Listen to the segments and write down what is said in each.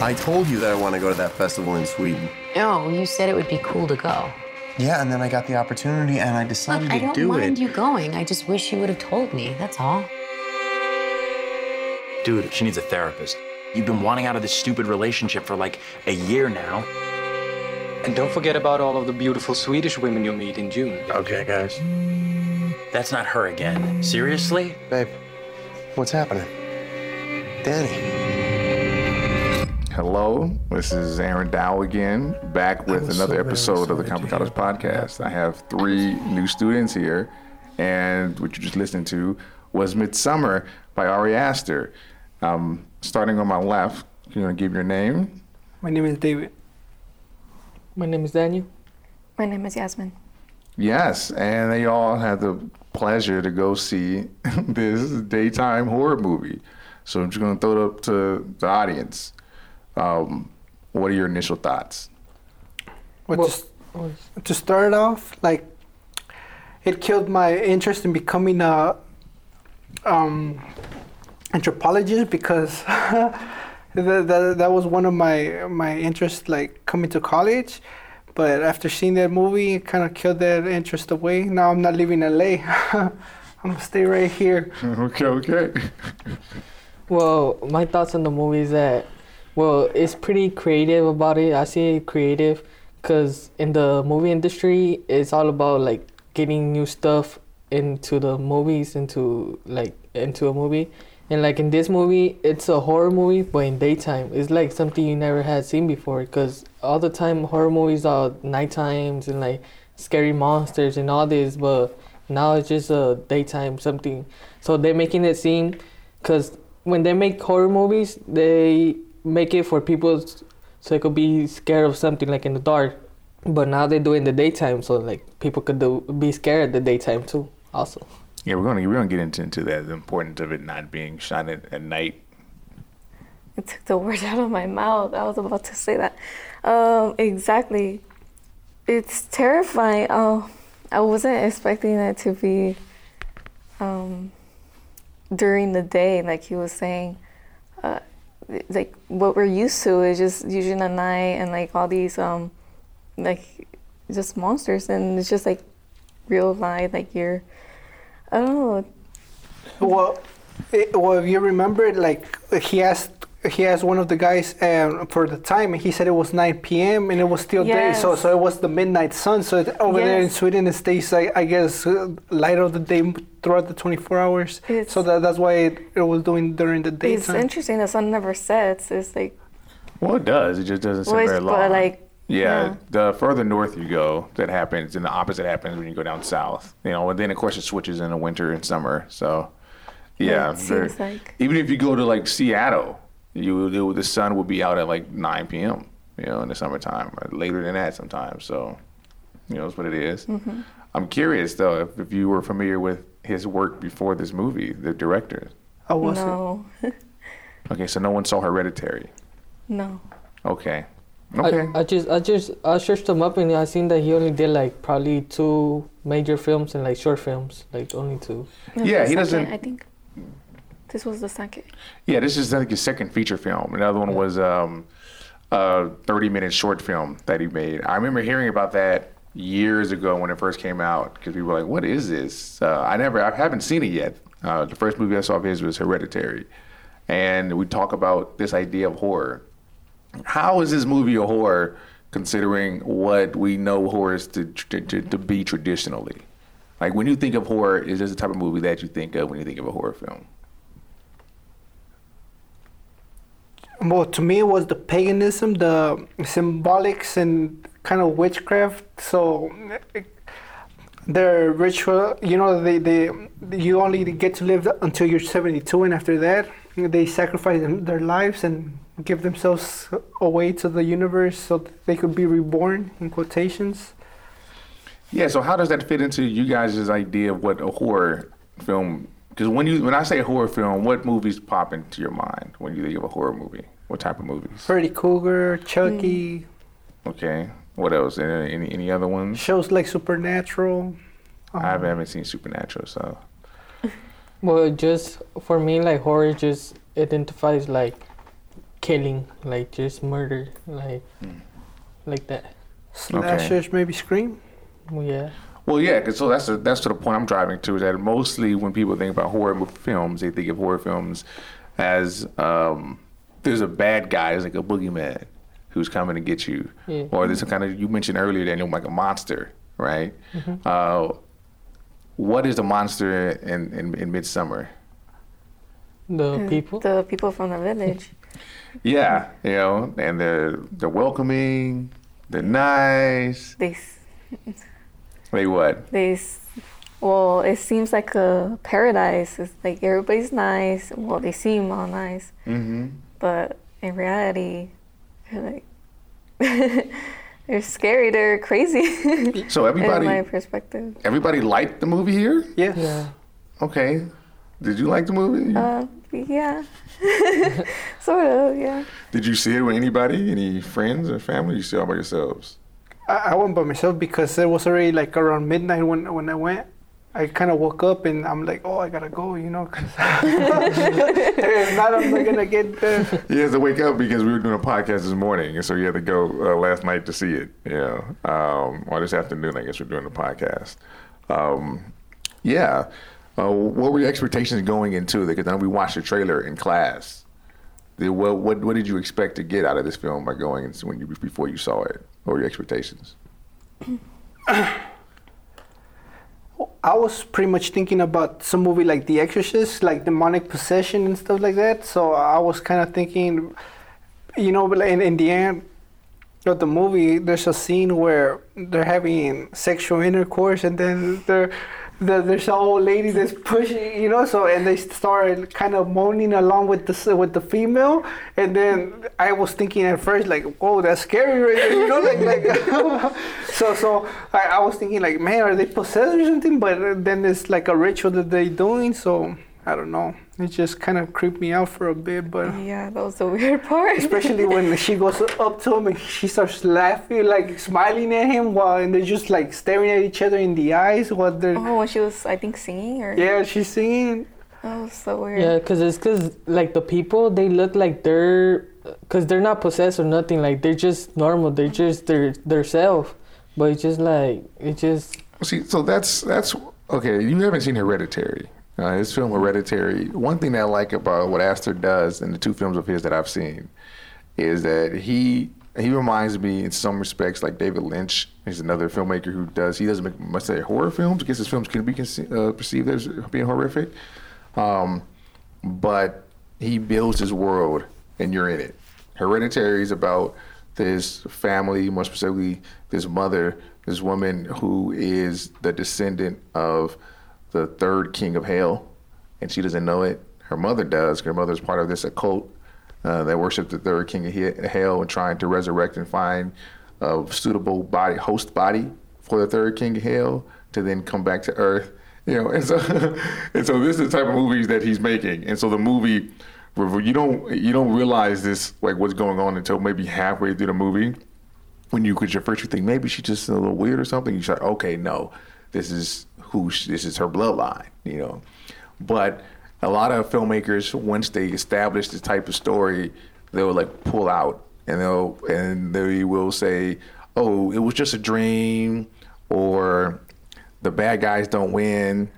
I told you that I want to go to that festival in Sweden. No, you said it would be cool to go. Yeah, and then I got the opportunity and I decided Look, I to don't do mind it. you going. I just wish you would have told me. That's all. Dude, she needs a therapist. You've been wanting out of this stupid relationship for like a year now. And don't forget about all of the beautiful Swedish women you'll meet in June. Okay, guys. That's not her again. Seriously? Babe, what's happening? Danny. Hello, this is Aaron Dow again, back with another so episode of the sorry to Complicados podcast. I have three new students here, and what you just listened to was Midsommar by Ari Aster. Um, starting on my left, you want to give your name? My name is David. My name is Daniel. My name is Yasmin. Yes, and they all had the pleasure to go see this daytime horror movie. So I'm just going to throw it up to the audience. Um, what are your initial thoughts? Well, Well- to, to start off, like, it killed my interest in becoming a um, anthropologist because that, that, that was one of my my interests, like coming to college. But after seeing that movie, it kind of killed that interest away. Now I'm not leaving LA. I'm gonna stay right here. okay, okay. Well, my thoughts on the movie is that, well, it's pretty creative about it. I say creative because in the movie industry, it's all about like getting new stuff into the movies, into like into a movie. And like in this movie, it's a horror movie, but in daytime, it's like something you never had seen before. Because all the time horror movies are night times and like scary monsters and all this, but now it's just a daytime something. So they're making it seem, because when they make horror movies, they make it for people so they could be scared of something like in the dark. But now they do it in the daytime, so like people could do, be scared at the daytime too. Also, Yeah, we're gonna we're gonna get into, into that the importance of it not being shot at, at night. It took the words out of my mouth. I was about to say that. Um, exactly. It's terrifying. Oh, I wasn't expecting it to be um, during the day, like he was saying. Uh, like what we're used to is just usually at night and like all these um, like just monsters, and it's just like real life. Like you're, I don't know. Well, it, well, if you remember, like he asked, he asked one of the guys um, for the time, and he said it was 9 p.m. and it was still day, so so it was the midnight sun. So it, over there in Sweden, it stays, I, I guess, uh, light of the day throughout the 24 hours. It's- so that, that's why it, it was doing during the day. It's interesting. The sun never sets. It's like Well, it does. It just doesn't seem Well, very long. but, like, yeah, yeah. the further north you go, that happens, and the opposite happens when you go down south. You know, and then of course it switches in the winter and summer. So, yeah, it very- seems like even if you go to like Seattle, you it- the sun would be out at like 9 p.m. You know, in the summertime, or later than that sometimes. So, you know, that's what it is. Mm-hmm. I'm curious though if, if you were familiar with his work before this movie, the director. I wasn't. no, Okay, so no one saw Hereditary. no. Okay. Okay. I, I just I just I searched him up and I seen that he only did like probably two major films and like short films, like only two. This Yeah, he the doesn't- I think this was the second. Yeah, this is like his second feature film. Another one was um, a 30 minute short film that he made. I remember hearing about that years ago when it first came out because people were like, "What is this?" Uh, I never, I haven't seen it yet. Uh, the first movie I saw of his was Hereditary, and we talk about this idea of horror. How is this movie a horror, considering what we know horror to, to, to, to be traditionally? Like when you think of horror, is this the type of movie that you think of when you think of a horror film? Well, to me, it was the paganism, the symbolics, and kind of witchcraft. So, their ritual, you know, they, they you only get to live until you're 72, and after that, they sacrifice their lives and give themselves away to the universe so they could be reborn, in quotations. Yeah, so how does that fit into you guys' idea of what a horror film? Because when you when I say horror film, what movies pop into your mind when you think of a horror movie? What type of movies? Freddy Krueger, Chucky, hmm. Okay, what else? Any any, any other ones? shows like Supernatural. I haven't, um, haven't seen Supernatural, so Well, just for me, like horror just identifies like killing, like just murder, like hmm. like that. Slashers, maybe Scream. Well, yeah. Well, yeah, 'cause so that's the, that's to the point I'm driving to is that mostly when people think about horror films, they think of horror films as um, there's a bad guy, there's like a boogeyman who's coming to get you, Yeah. or there's some kind of you mentioned earlier, Daniel, like a monster, right? Uh, what is the monster in in, in Midsommar? The people. The people from the village. Yeah, you know, and they're they're welcoming, they're nice. They, s- They what? they, well, it seems like a paradise. It's like everybody's nice. Well, they seem all nice, Mm-hmm. but in reality, they're like they're scary. They're crazy. So everybody in my perspective. everybody liked the movie here. Yeah. Yeah. Okay. Did you like the movie? Uh, yeah, sort of. Yeah. Did you see it with anybody, any friends or family? You saw it by yourselves? I, I went by myself because it was already like around midnight when when I went. I kind of woke up and I'm like, oh, I gotta go, you know, because I'm not gonna get there. He has to wake up because we were doing a podcast this morning, and so he had to go uh, last night to see it. You know, um, or this afternoon, I guess we're doing the podcast. Um, yeah. Uh, what were your expectations going into it? Because I know we watched the trailer in class. What, what what did you expect to get out of this film by going into when you before you saw it? Were your expectations? I was pretty much thinking about some movie like The Exorcist, like demonic possession and stuff like that. So I was kind of thinking, you know, but in, in the end of the movie, there's a scene where they're having sexual intercourse, and then there, there there's an old lady that's pushing, you know. So and they started kind of moaning along with the with the female, and then I was thinking at first like, whoa, that's scary, right there, you know, like like. so so I, I was thinking like, man, are they possessed or something? But then it's like a ritual that they're doing, so I don't know. It just kind of creeped me out for a bit, but Yeah, that was the weird part. especially when she goes up to him and she starts laughing, like smiling at him, while and they're just like staring at each other in the eyes while they're. Oh, when she was, I think, singing or. Yeah, she's singing. That was so weird. Yeah, cause it's cause like the people they look like they're, cause they're not possessed or nothing. Like they're just normal. They're just their their self. But it's just like it just See, so that's that's okay. You haven't seen Hereditary. Uh, his film Hereditary. One thing that I like about what Aster does in the two films of his that I've seen is that he he reminds me in some respects like David Lynch. He's another filmmaker who does he doesn't make say horror films. I guess his films can be conce- uh, perceived as being horrific, um, but he builds his world and you're in it. Hereditary is about this family, more specifically this mother, this woman who is the descendant of the third king of hell, and she doesn't know it. Her mother does. Her mother is part of this occult uh, that worships the third king of hell and trying to resurrect and find a suitable body, host body for the third king of hell to then come back to earth. You know, and so and so this is the type of movies that he's making. And so the movie, you don't you don't realize this like what's going on until maybe halfway through the movie when you because your first you think maybe she's just a little weird or something. You start okay, no, this is who this is her bloodline, you know. But a lot of filmmakers once they establish this type of story, they'll like pull out and they'll and they will say, oh, it was just a dream, or the bad guys don't win.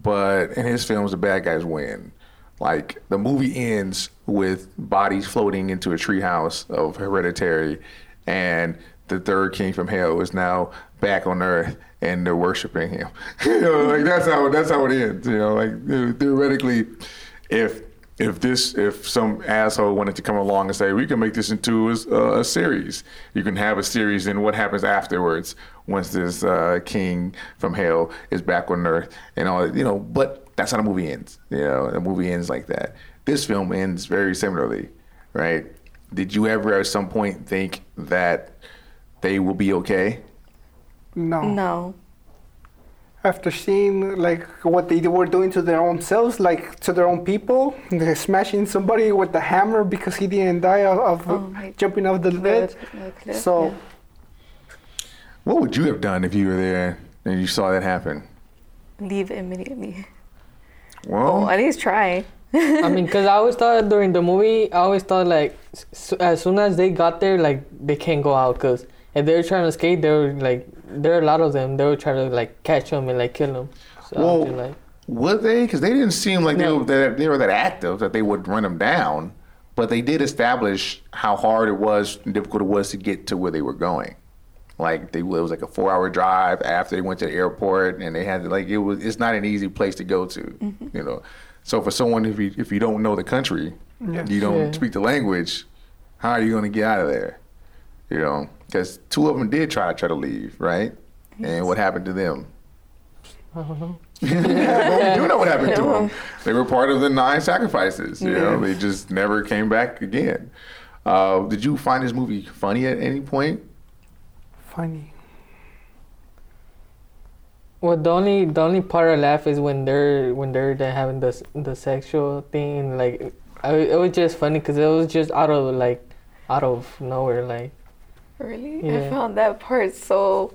But in his films, the bad guys win. Like the movie ends with bodies floating into a treehouse of Hereditary, and the third king from hell is now back on Earth, and they're worshiping him. you know, like that's how that's how it ends. You know, like theoretically, if if this if some asshole wanted to come along and say we can make this into a, a series, you can have a series, and what happens afterwards once this uh, king from hell is back on Earth and all that. You know, but that's how the movie ends. You know, the movie ends like that. This film ends very similarly, right? Did you ever at some point think that they will be okay? No. No. After seeing like what they were doing to their own selves, like to their own people, they're smashing somebody with the hammer because he didn't die of, of Oh, jumping off the ledge. The- the cliff, So yeah. What would you have done if you were there and you saw that happen? leave immediately. Well, Well, at least try. I mean, cause I always thought during the movie, I always thought like, s- as soon as they got there, like they can't go out, cause if they were trying to escape, they were like, there are a lot of them. They were trying to like catch them and like kill them. So I was Well, just like, Would they? Because they didn't seem like they, were that, they were that active that they would run them down. But they did establish how hard it was and difficult it was to get to where they were going. Like they, it was like a four-hour drive after they went to the airport, and they had to like it was. It's not an easy place to go to, mm-hmm. you know. So for someone, if you if you don't know the country, you don't Yeah. speak the language, how are you going to get out of there? You know, because two of them did try try to leave, right? And what happened to them? I don't know. well, we do know what happened to them. They were part of the nine sacrifices. You know, they just never came back again. Uh, did you find this movie funny at any point? Funny. Well, the only the only part I laugh is when they're when they're, they having the the sexual thing. Like, I, it was just funny because it was just out of like out of nowhere. Like, Really? Yeah. I found that part so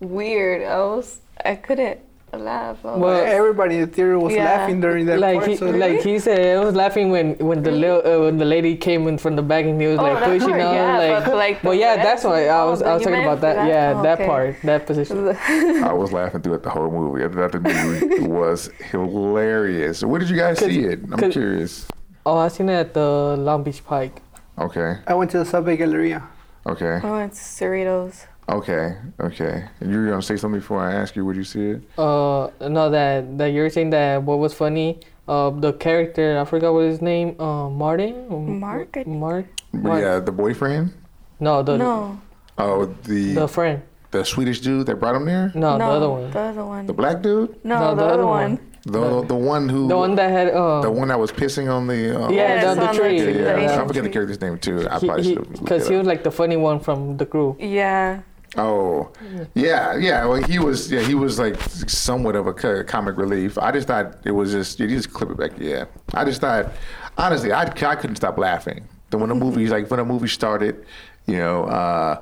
weird. I was I couldn't laugh. I Well, like, Everybody in the theater was Yeah. laughing during that like part. he, so like he said, I was laughing when when the little uh, when the lady came in from the back and he was Oh, like that pushing part, her. yeah, like, but, like, well, yeah, that's why I oh, was I was talking about that. that? Yeah, Oh, that okay. part, that position. I was laughing through it the whole movie. I thought the movie was hilarious. Where did you guys see it? I'm curious. Oh, I seen it at the Long Beach Pike. Okay, I went to the South Bay Galleria. Okay, Oh, it's to Cerritos. okay, okay. You were gonna say something before I ask you where you see it? Uh, no, that that you're saying that what was funny. Uh, the character I forgot what his name. Uh, Martin. Mark, Mark. Mark. Yeah, the boyfriend. No, the No, Oh, the the friend. the Swedish dude that brought him there. No, no, the other one. The other one. The black dude. no, the, other one. The the one who The one that had. Uh, the one that was pissing on the. Uh, Yeah, Yes, down the on tree. Yeah, yeah. Asian I forget the character's name too. I probably because he, was like the funny one from the group. Yeah. Oh, yeah, yeah. Well, he was. Yeah, he was like somewhat of a comic relief. I just thought it was just. You just clip it back. Yeah, I just thought. Honestly, I, I couldn't stop laughing. Then when the movie like when the movie started, you know,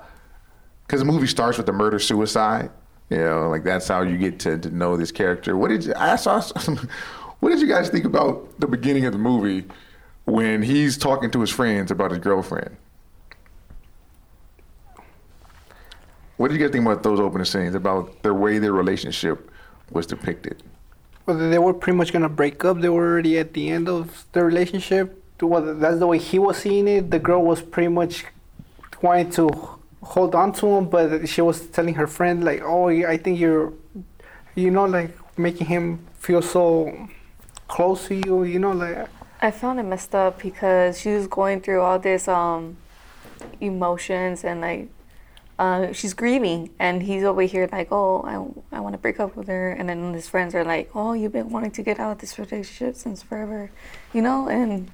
because the movie starts with the murder suicide. You know, like that's how you get to, to know this character. What did you, I saw? What did you guys think about the beginning of the movie when he's talking to his friends about his girlfriend? What did you guys think about those opening scenes about the way their relationship was depicted? Well, they were pretty much gonna break up. They were already at the end of the relationship. Well, that's the way he was seeing it. The girl was pretty much wanting to hold on to him, but she was telling her friend like, "Oh, I think you're, you know, like making him feel so close to you. You know, like I found it messed up because she was going through all this um emotions and like uh, she's grieving and he's over here like oh I, I want to break up with her and then his friends are like oh you've been wanting to get out of this relationship since forever you know and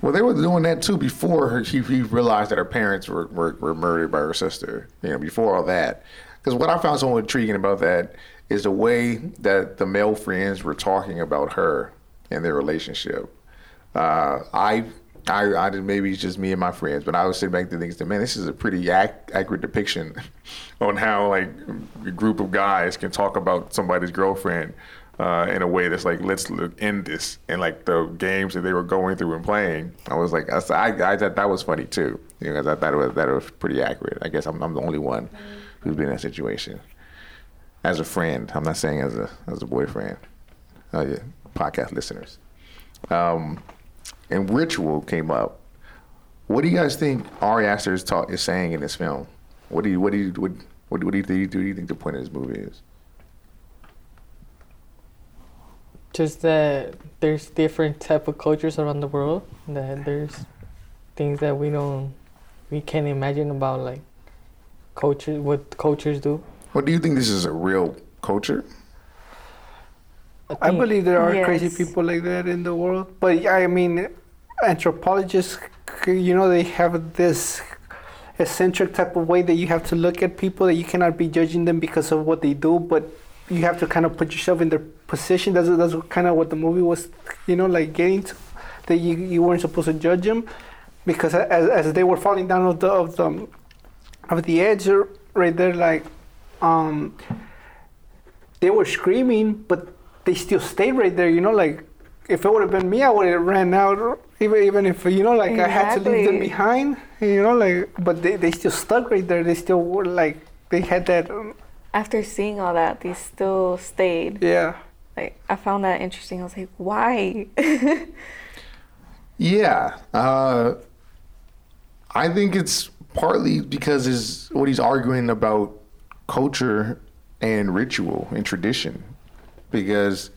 Well, they were doing that too before her, he, he realized that her parents were, were, were murdered by her sister. You know, before all that. Because what I found so intriguing about that is the way that the male friends were talking about her and their relationship. Uh, I, I, I did, maybe it's just me and my friends, but I was sitting back there thinking, man, this is a pretty ac- accurate depiction on how like a group of guys can talk about somebody's girlfriend uh, in a way that's like, let's end this. And like the games that they were going through and playing, I was like, I, I, I thought that was funny too. You know, I thought it was, that was pretty accurate. I guess I'm, I'm the only one who's been in that situation. As a friend, I'm not saying as a as a boyfriend. Oh yeah, podcast listeners. Um, and ritual came up. What do you guys think Ari Aster is, ta- is saying in this film? What do you what do you what, what, what do you think? Do you think the point of this movie is? Just that there's different type of cultures around the world. That there's things that we don't, we can't imagine about like culture, what cultures do. What do you think this is a real culture? I think- believe there are crazy people like that in the world. But I mean, anthropologists, you know, they have this eccentric type of way that you have to look at people that you cannot be judging them because of what they do, but you have to kind of put yourself in their position. That's that's kind of what the movie was, you know, like getting to. That you, you weren't supposed to judge them because as, as they were falling down of the of the of the edge right there, like um, they were screaming, but they still stayed right there. You know, like if it would have been me, I would have ran out. Even even if you know, like I had to leave them behind. You know, like but they, they still stuck right there. They still were like they had that. um, After seeing all that, they still stayed. Yeah. Like I found that interesting. I was like, why? Yeah, uh, I think it's partly because is what he's arguing about culture and ritual and tradition, because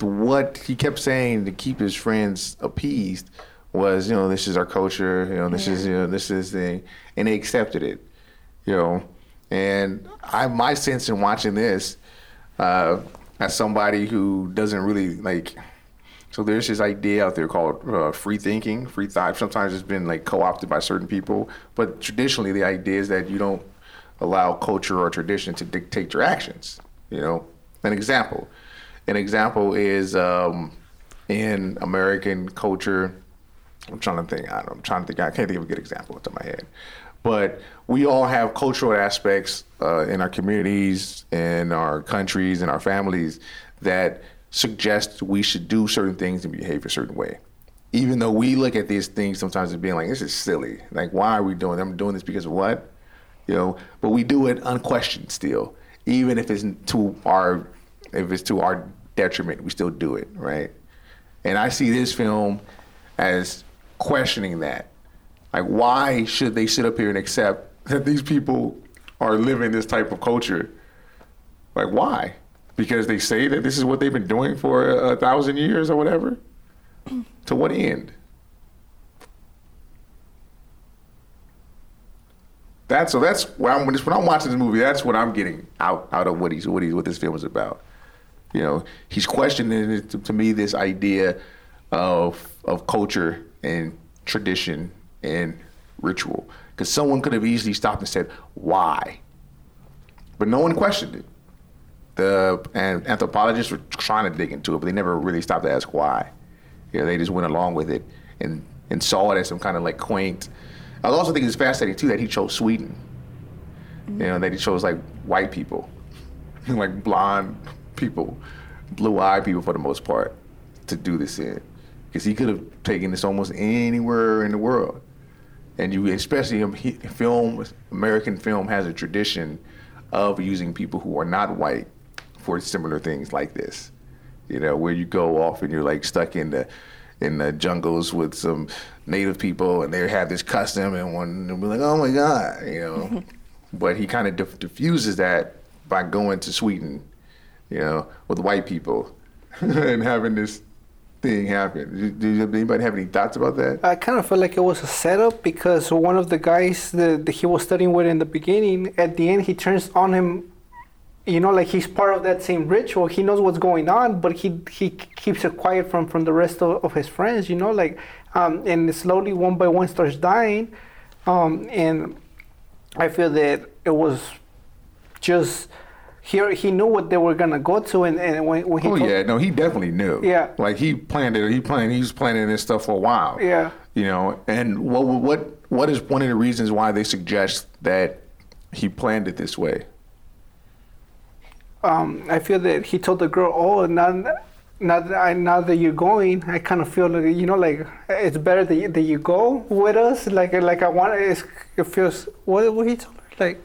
what he kept saying to keep his friends appeased was, you know, this is our culture, you know, this is you know this is the, and they accepted it, you know, and I my sense in watching this, uh, as somebody who doesn't really like. So there's this idea out there called uh, free thinking, free thought. Sometimes it's been like co-opted by certain people, but traditionally the idea is that you don't allow culture or tradition to dictate your actions. You know, an example. An example is um, in American culture. I'm trying to think. I I'm trying to think. I can't think of a good example off the top of my head. But we all have cultural aspects uh, in our communities, in our countries, in our families that suggest we should do certain things and behave a certain way. Even though we look at these things sometimes as being like, this is silly. Like, why are we doing? them? I'm doing this because of what? You know. But we do it unquestioned still, even if it's to our, if it's to our detriment, we still do it, right? And I see this film as questioning that. Like, why should they sit up here and accept that these people are living this type of culture? Like, why? Because they say that this is what they've been doing for a, a thousand years or whatever? to what end? That's so. That's when I'm when I'm watching this movie. That's what I'm getting out out of what he's what he's what this film is about. You know, he's questioning to, to me this idea of of culture and tradition and ritual. Because someone could have easily stopped and said, "Why?" But no one questioned it. The and anthropologists were trying to dig into it, but they never really stopped to ask why. Yeah, they just went along with it and and saw it as some kind of like quaint. I also think it's fascinating too that he chose Sweden. You know, that he chose like white people, like blonde people, blue-eyed people for the most part, to do this in, because he could have taken this almost anywhere in the world. And you, especially film, American film has a tradition of using people who are not white for similar things like this. You know, where you go off and you're like stuck in the in the jungles with some native people, and they have this custom, and one will be like, "Oh my God," you know. but he kind of diff- diffuses that by going to Sweden, you know, with white people, and having this thing happen. Did, anybody have any thoughts about that? I kind of felt like it was a setup because one of the guys that, that he was studying with in the beginning, at the end, he turns on him. You know, like he's part of that same ritual. He knows what's going on, but he he keeps it quiet from from the rest of, of his friends. You know, like um, and slowly one by one starts dying, um, and I feel that it was just here. He knew what they were gonna go to, and, and when, when he Oh told- yeah, no, he definitely knew. Yeah. like he planned it. He planned. He was planning this stuff for a while. Yeah. you know. And what what what is one of the reasons why they suggest that he planned it this way? um, I feel that he told the girl, "Oh, now, now that I, now that you're going, I kind of feel like you know, like it's better that you, that you go with us. Like like I want it's, it feels what what he told her like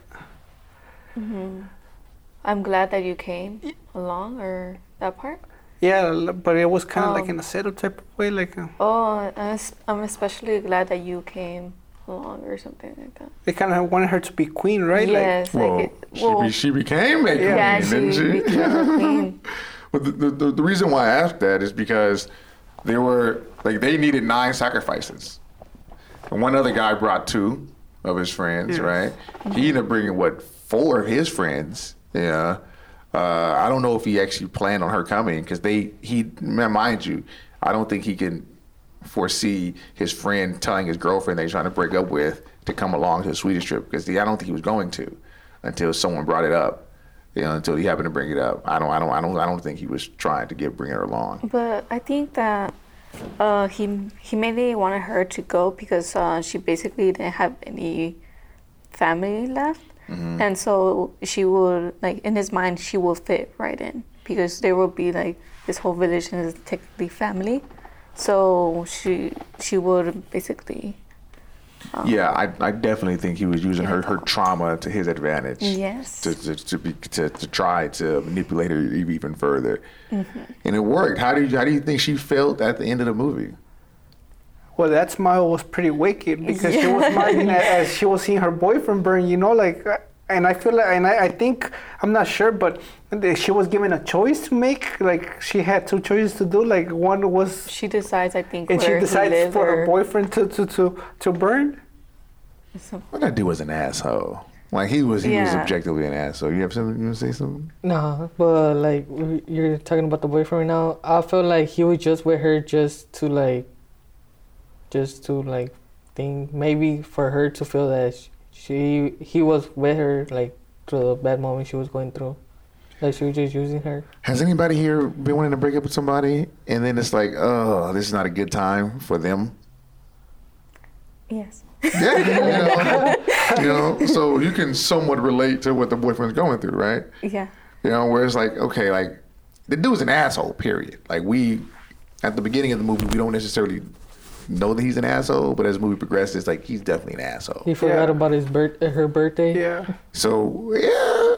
I'm glad that you came along, or that part. yeah, but it was kind of like Um, in a setup type of way, like uh, Oh, I'm I'm especially glad that you came along, or something like that. they kind of wanted her to be queen, right? Yes, Well, like it, she, well, be, she became a queen, yeah, she didn't she? became a queen. But the, the, the, the reason why I asked that is because they were like they needed nine sacrifices. And one other guy brought two of his friends, right? He ended up bringing what four of his friends. Yeah. Uh, I don't know if he actually planned on her coming because they he mind you, I don't think he can foresee his friend telling his girlfriend he's trying to break up with to come along to the Swedish trip because I don't think he was going to until someone brought it up. You know, until he happened to bring it up. I don't, I don't, I don't, I don't think he was trying to get bring her along. But I think that uh, he he mainly wanted her to go because uh, she basically didn't have any family left, Mm-hmm. and so she would like in his mind she will fit right in because there will be like this whole village and is technically family. So she she would basically Yeah, I, I definitely think he was using her, her trauma to his advantage. Yes. To to to, be, to, to try to manipulate her even further, Mm-hmm. and it worked. How do you how do you think she felt at the end of the movie? Well, that smile was pretty wicked because she was smiling a- as she was seeing her boyfriend burn. You know, like, uh, and I feel like, and I, I think I'm not sure, but she was given a choice to make. Like, she had two choices to do. Like, one was, she decides I think and she where he decides live for her boyfriend to to to to burn. some- Well, that dude was an asshole. Like he was he was objectively an asshole. You have something you want to say something? No, but like you're talking about the boyfriend right now. I feel like he was just with her just to like, just to like think maybe for her to feel that sh- she he was with her like through the bad moment she was going through. Like she was just using her. Has anybody here been wanting to break up with somebody and then it's like, oh, this is not a good time for them? yes. Yeah, you know, you know, so you can somewhat relate to what the boyfriend's going through, right? Yeah. You know, where it's like, okay, like the dude's an asshole. Period. Like we, at the beginning of the movie, we don't necessarily know that he's an asshole, but as the movie progresses, it's like he's definitely an asshole. He forgot Yeah. about his birth her birthday. Yeah. So yeah,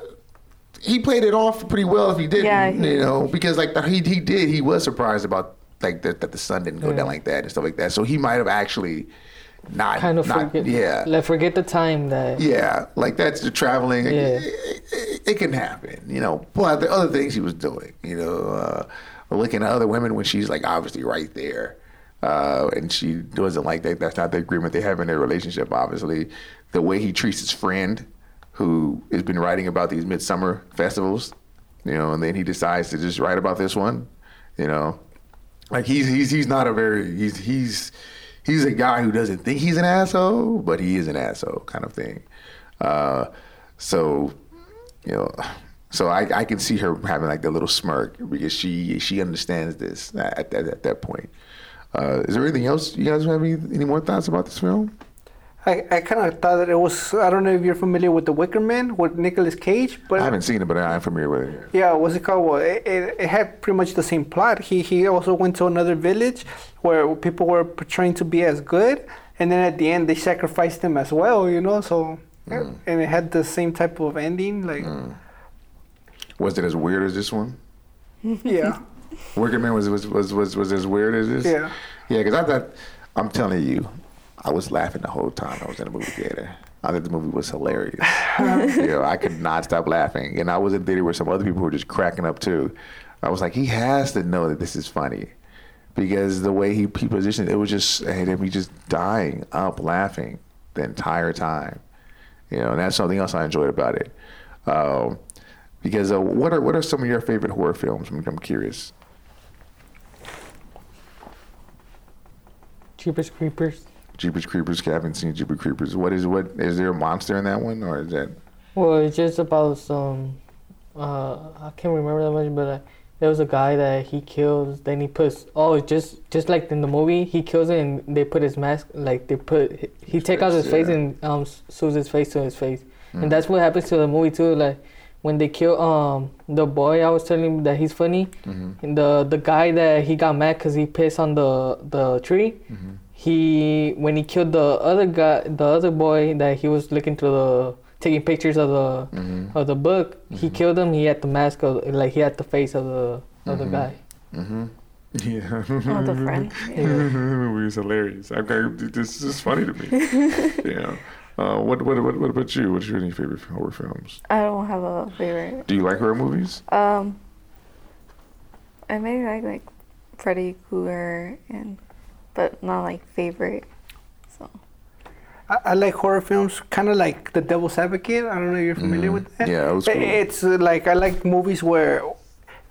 he played it off pretty well. If he didn't, Yeah, he- you know, because like he he did, he was surprised about like that that the sun didn't go Yeah. down like that and stuff like that. So he might have actually not Kind of not forget. yeah. Like forget the time that. Yeah, like that's the traveling. Yeah. It, it, it can happen, you know. But the other things he was doing, you know, uh, looking at other women when she's like obviously right there, uh, and she doesn't like that. That's not the agreement they have in their relationship. Obviously, the way he treats his friend, who has been writing about these midsummer festivals, you know, and then he decides to just write about this one, you know, like he's he's he's not a very he's he's he's a guy who doesn't think he's an asshole, but he is an asshole kind of thing. Uh, so you know, so I, I can see her having like the little smirk because she she understands this at, at, at that point. Uh, is there anything else you guys have any, any more thoughts about this film? I, I kind of thought that it was. I don't know if you're familiar with The Wicker Man with Nicolas Cage, but I haven't seen it, but I'm familiar with it. Yeah, what's it called? Well, it, it, it had pretty much the same plot. He he also went to another village where people were portraying to be as good, and then at the end they sacrificed him as well. You know, so Mm. and it had the same type of ending. Like, Was it as weird as this one? yeah, Wicker Man was was was was, was as weird as this. Yeah. yeah. Because I thought, I'm telling you, I was laughing the whole time I was in the movie theater. I thought the movie was hilarious. you know, I could not stop laughing, and I was in theater where some other people were just cracking up too. I was like, he has to know that this is funny, because the way he, he positioned it, it was just and him just dying up laughing the entire time. You know, and that's something else I enjoyed about it. Um, because uh, what are what are some of your favorite horror films? I'm, I'm curious. Jeepers Creepers. Jeepers Creepers. I haven't seen Jeepers Creepers. What is what? Is there a monster in that one, or is that? Well, it's just about some. Uh, I can't remember that much, but uh, there was a guy that he kills. Then he puts. Oh, just just like in the movie, he kills it and they put his mask. Like they put. He take out his face, face and um sews his face to his face, and that's what happens to the movie too. Like when they kill um the boy, I was telling him that he's funny, and the the guy that he got mad because he pissed on the the tree. Mm-hmm. He when he killed the other guy, the other boy that he was looking through the taking pictures of the mm-hmm. of the book. He killed him. He had the mask of like he had the face of the of the guy. Yeah, Oh, the friend. Yeah. the movie was hilarious. Okay, this is funny to me. yeah. Uh, what, what what what about you? What's your any favorite horror films? I don't have a favorite. Do you like horror movies? Um, I maybe like like Freddy Krueger and, but not like favorite. So I, I like horror films, kind of like The Devil's Advocate. I don't know if you're familiar with that. Yeah, it was cool. It's uh, like I like movies where.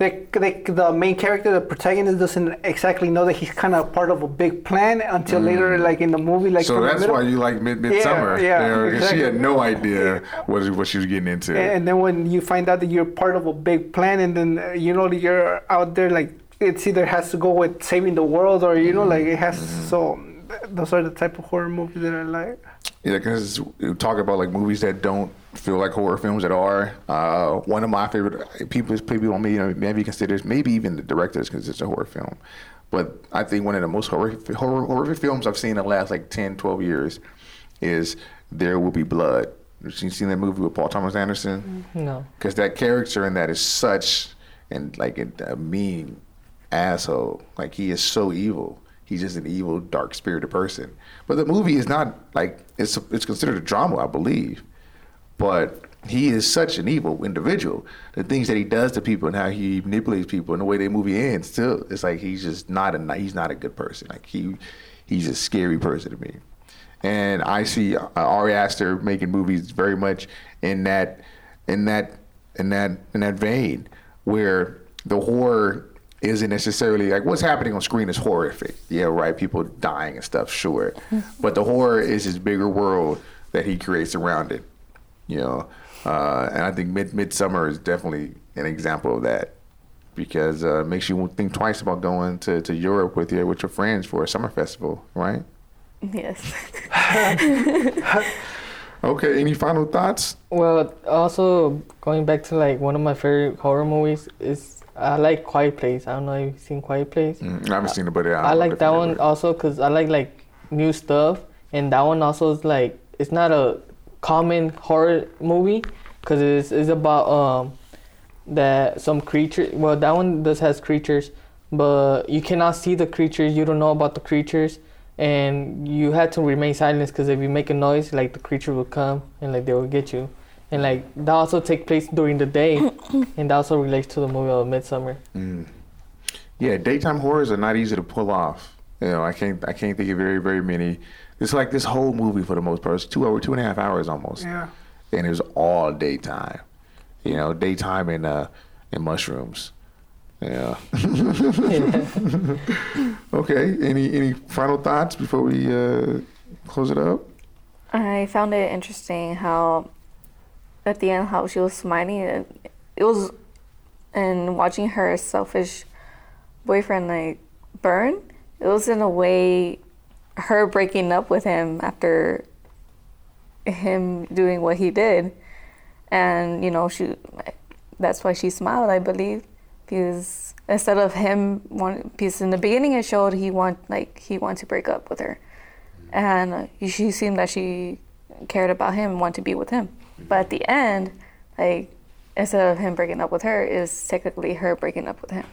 The, the, the main character, the protagonist, doesn't exactly know that he's kind of part of a big plan until later, like in the movie. Like Mm. so that's why you like Mid Midsommar. yeah, know, 'cause she had no idea what what she was getting into. And then when you find out that you're part of a big plan, and then uh, you know that you're out there, like it's either has to go with saving the world, or you know, like it has. Mm-hmm. So th- those are the type of horror movies that I like. Yeah, because talk about like movies that don't feel like horror films that are. Uh, one of my favorite people, people on me, you know, maybe considers maybe even the directors because it's a horror film. But I think one of the most horrific, horror, horrific films I've seen in the last like 10, 12 years is There Will Be Blood. Have you seen that movie with Paul Thomas Anderson? No. Because that character in that is such and like a, a mean asshole. Like he is so evil. He's just an evil, dark spirited person. But the movie is not like it's it's considered a drama, I believe. But he is such an evil individual. The things that he does to people and how he manipulates people and the way the movie ends, still, it's like he's just not a he's not a good person. Like he he's a scary person to me. And I see uh, Ari Aster making movies very much in that in that in that in that vein where the horror isn't necessarily like what's happening on screen is horrific. Yeah, right. People dying and stuff, sure. but the horror is his bigger world that he creates around it. You know, uh, and I think Mid Midsommar is definitely an example of that because uh, it makes you think twice about going to, to Europe with your with your friends for a summer festival, right? Yes. Okay. Any final thoughts? Well, also going back to like one of my favorite horror movies is I like Quiet Place. I don't know if you've seen Quiet Place. Mm, I haven't seen it, but yeah, I I'm like that one also because I like like new stuff, and that one also is like it's not a common horror movie because it's, it's about um that some creature. Well, that one does has creatures, but you cannot see the creatures. You don't know about the creatures, and you had to remain silent because if you make a noise, like the creature will come and like they will get you. And like that also take place during the day, and that also relates to the movie of Midsommar. Mm. Yeah, daytime horrors are not easy to pull off. You know, I can't I can't think of very very many. It's like this whole movie for the most part. It's two over two and a half hours almost. Yeah. And it was all daytime. You know, daytime and uh and mushrooms. Yeah. okay. Any any final thoughts before we uh, close it up? I found it interesting how, at the end, how she was smiling. and It was, and watching her selfish boyfriend like burn. It was in a way, her breaking up with him after him doing what he did, and you know she, that's why she smiled. I believe because instead of him want because in the beginning it showed he want like he wanted to break up with her. And she seemed that she cared about him and wanted to be with him. But at the end like instead of him breaking up with her is technically her breaking up with him.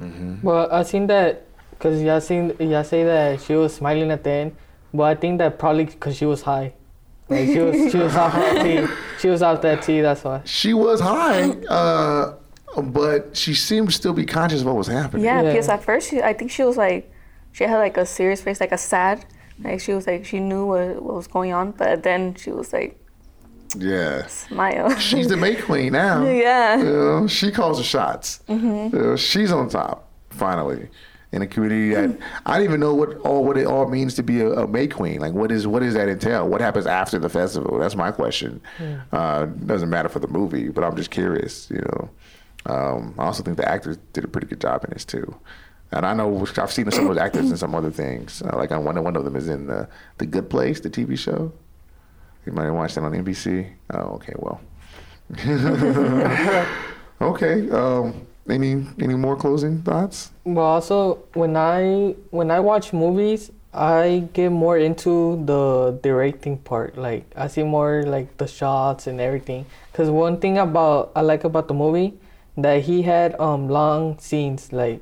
Mm-hmm. Well, I seen that because y'all seen y'all say that she was smiling at the end, but I think that probably because she was high, like she was she was off that tea. She was off that tea. That's why. She was high, uh, but she seemed to still be conscious of what was happening. yeah, Yeah. because at first she, i think she was like she had like a serious face like a sad like she was like she knew what, what was going on but then she was like Yeah. smile She's the May Queen now. yeah You know, she calls the shots. You know, she's on top finally in a community that I don't even know what all what it all means to be a, a May Queen. Like, what is what does that entail? What happens after the festival? That's my question. Uh, doesn't matter for the movie, but I'm just curious. You know, um, I also think the actors did a pretty good job in this too. And I know I've seen some of those actors in some other things. Uh, like on one one of them is in the the Good Place, the TV show. You might have watched that on NBC. Oh, okay, well. okay. Um, any any more closing thoughts? Well, also when I when I watch movies, I get more into the directing part. Like I see more like the shots and everything. Cause one thing about I like about the movie that he had um long scenes like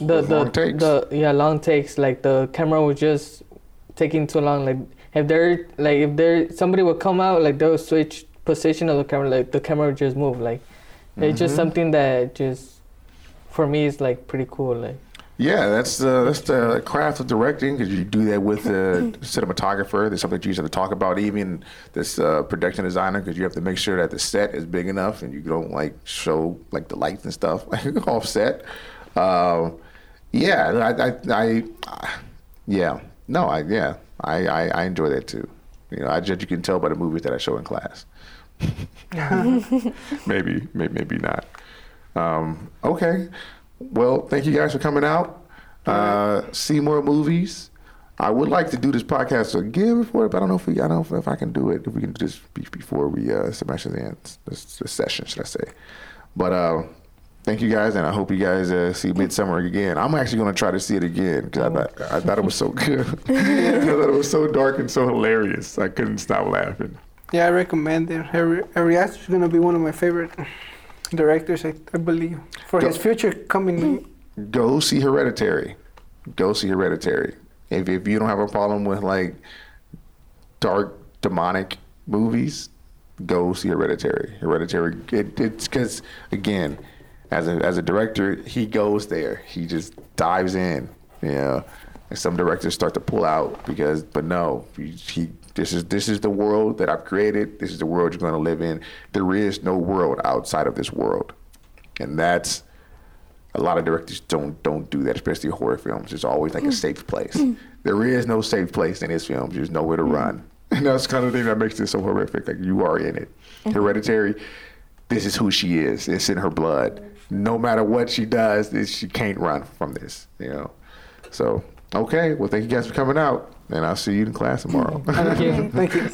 the With the, long takes. the yeah long takes like the camera was just taking too long like if there like if there somebody would come out like they would switch position of the camera like the camera would just move like it's just something that just for me is like pretty cool like Yeah, that's the that's the craft of directing because you do that with the cinematographer. There's something that you have to talk about, even this uh, production designer, because you have to make sure that the set is big enough and you don't like show like the lights and stuff off set. Um, yeah, I, I, I, yeah, no, I yeah, I, I, I enjoy that too. You know, I judge you can tell by the movies that I show in class. maybe, maybe, maybe not. Um, okay. Well, thank you guys for coming out. Uh, see more movies. I would like to do this podcast again before, but I don't know if we, I don't know if I can do it. If we can do this before we uh, semester ends, this, this session, should I say? But uh, thank you guys, and I hope you guys uh, see Midsommar again. I'm actually going to try to see it again because I thought I thought it was so good. I thought it was so dark and so hilarious. I couldn't stop laughing. Yeah, I recommend it. Ari Ari Aster is gonna be one of my favorite directors, I, I believe, for Go- his future coming. go see Hereditary. Go see Hereditary. If if you don't have a problem with like dark demonic movies, go see Hereditary. Hereditary. It, it's because again, as a as a director, he goes there. He just dives in. You know, and some directors start to pull out because, but no, he. he this is this is the world that I've created. This is the world you're going to live in. There is no world outside of this world, and that's a lot of directors don't don't do that, especially horror films. There's always like a safe place. Mm. There is no safe place in his films. There's nowhere to mm. run, and that's kind of the thing that makes it so horrific. Like you are in it. Mm-hmm. Hereditary. This is who she is. It's in her blood. No matter what she does, she can't run from this. You know. So okay. Well, thank you guys for coming out, and I'll see you in class tomorrow. Thank you. Thank you.